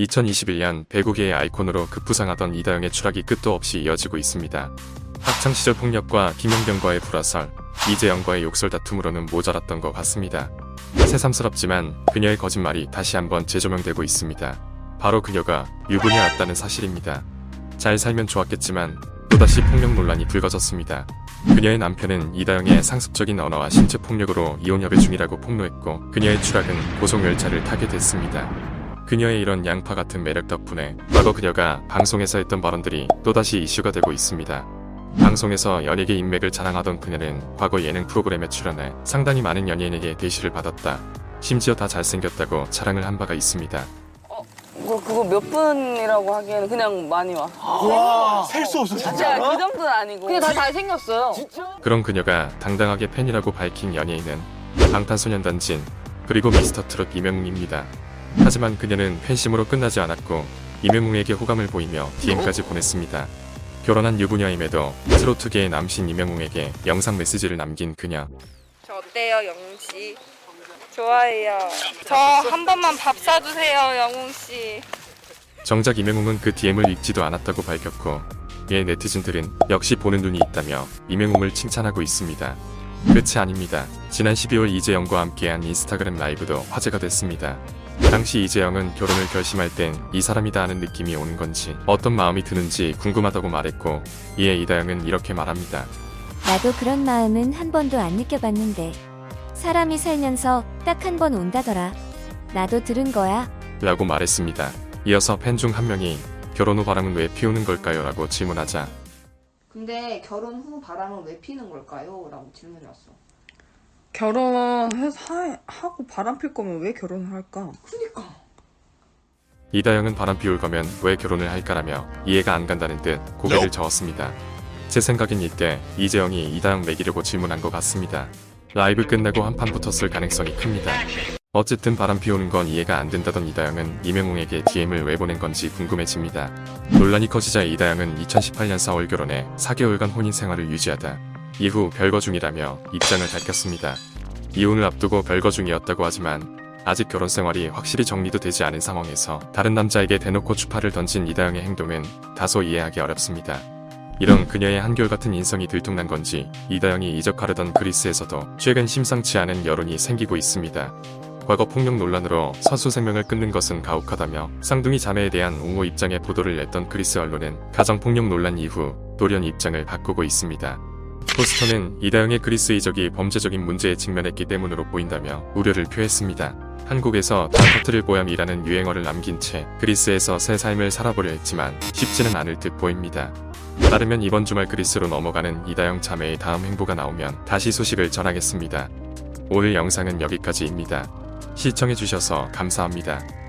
2021년 배구계의 아이콘으로 급부상하던 이다영의 추락이 끝도 없이 이어지고 있습니다. 학창시절 폭력과 김연경과의 불화설, 이재영과의 욕설 다툼으로는 모자랐던 것 같습니다. 새삼스럽지만 그녀의 거짓말이 다시 한번 재조명되고 있습니다. 바로 그녀가 유부녀였다는 사실입니다. 잘 살면 좋았겠지만 또다시 폭력 논란이 불거졌습니다. 그녀의 남편은 이다영의 상습적인 언어와 신체 폭력으로 이혼 협의 중이라고 폭로했고 그녀의 추락은 고속 열차를 타게 됐습니다. 그녀의 이런 양파 같은 매력 덕분에 과거 그녀가 방송에서 했던 발언들이 또다시 이슈가 되고 있습니다. 방송에서 연예계 인맥을 자랑하던 그녀는 과거 예능 프로그램에 출연해 상당히 많은 연예인에게 대시를 받았다. 심지어 다 잘생겼다고 자랑을 한 바가 있습니다. 그거, 그거 몇 분이라고 하기에는 그냥 많이 와. 와, 셀 수 없어, 진짜 진짜. 그 정도는 아니고. 근데 다 잘생겼어요. 그런 그녀가 당당하게 팬이라고 밝힌 연예인은 방탄소년단 진 그리고 미스터 트롯 이명웅입니다. 하지만 그녀는 팬심으로 끝나지 않았고 이명웅에게 호감을 보이며 DM까지 보냈습니다. 결혼한 유부녀임에도 트로트계의 남신 이명웅에게 영상 메시지를 남긴 그녀. 저 어때요, 영웅 씨? 좋아해요. 저 한 번만 밥 사주세요, 영웅 씨. 정작 이명웅은 그 DM을 읽지도 않았다고 밝혔고 이에 네티즌들은 역시 보는 눈이 있다며 이명웅을 칭찬하고 있습니다. 끝이 아닙니다. 지난 12월 이재영과 함께한 인스타그램 라이브도 화제가 됐습니다. 당시 이재영은 결혼을 결심할 땐 이 사람이다 하는 느낌이 오는 건지 어떤 마음이 드는지 궁금하다고 말했고 이에 이다영은 이렇게 말합니다. 나도 그런 마음은 한 번도 안 느껴봤는데 사람이 살면서 딱 한 번 온다더라. 나도 들은 거야. 라고 말했습니다. 이어서 팬 중 한 명이 결혼 후 바람은 왜 피우는 걸까요? 라고 질문하자 근데 결혼 후 바람은 왜 피는 걸까요? 라고 질문이 왔어. 결혼해서 하고 바람 필 거면 왜 결혼을 할까? 그니까. 이다영은 바람 피울 거면 왜 결혼을 할까라며 이해가 안 간다는 듯 고개를 저었습니다. 제 생각엔 이때 이재영이 이다영 매기려고 질문한 것 같습니다. 라이브 끝나고 한판 붙었을 가능성이 큽니다. 어쨌든 바람 피우는 건 이해가 안 된다던 이다영은 이명웅에게 DM을 왜 보낸 건지 궁금해집니다. 논란이 커지자 이다영은 2018년 4월 결혼해 4개월간 혼인 생활을 유지하다 이후 별거 중이라며 입장을 밝혔습니다. 이혼을 앞두고 별거 중이었다고 하지만 아직 결혼 생활이 확실히 정리도 되지 않은 상황에서 다른 남자에게 대놓고 추파를 던진 이다영의 행동은 다소 이해하기 어렵습니다. 이런 그녀의 한결같은 인성이 들통난 건지 이다영이 이적하려던 그리스에서도 최근 심상치 않은 여론이 생기고 있습니다. 과거 폭력 논란으로 선수 생명을 끊는 것은 가혹하다며 쌍둥이 자매에 대한 옹호 입장의 보도를 냈던 그리스 언론은 가정폭력 논란 이후 돌연 입장을 바꾸고 있습니다. 포스터는 이다영의 그리스 이적이 범죄적인 문제에 직면했기 때문으로 보인다며 우려를 표했습니다. 한국에서 다커트를 보ям이라는 유행어를 남긴 채 그리스에서 새 삶을 살아보려 했지만 쉽지는 않을 듯 보입니다. 따르면 이번 주말 그리스로 넘어가는 이다영 자매의 다음 행보가 나오면 다시 소식을 전하겠습니다. 오늘 영상은 여기까지입니다. 시청해주셔서 감사합니다.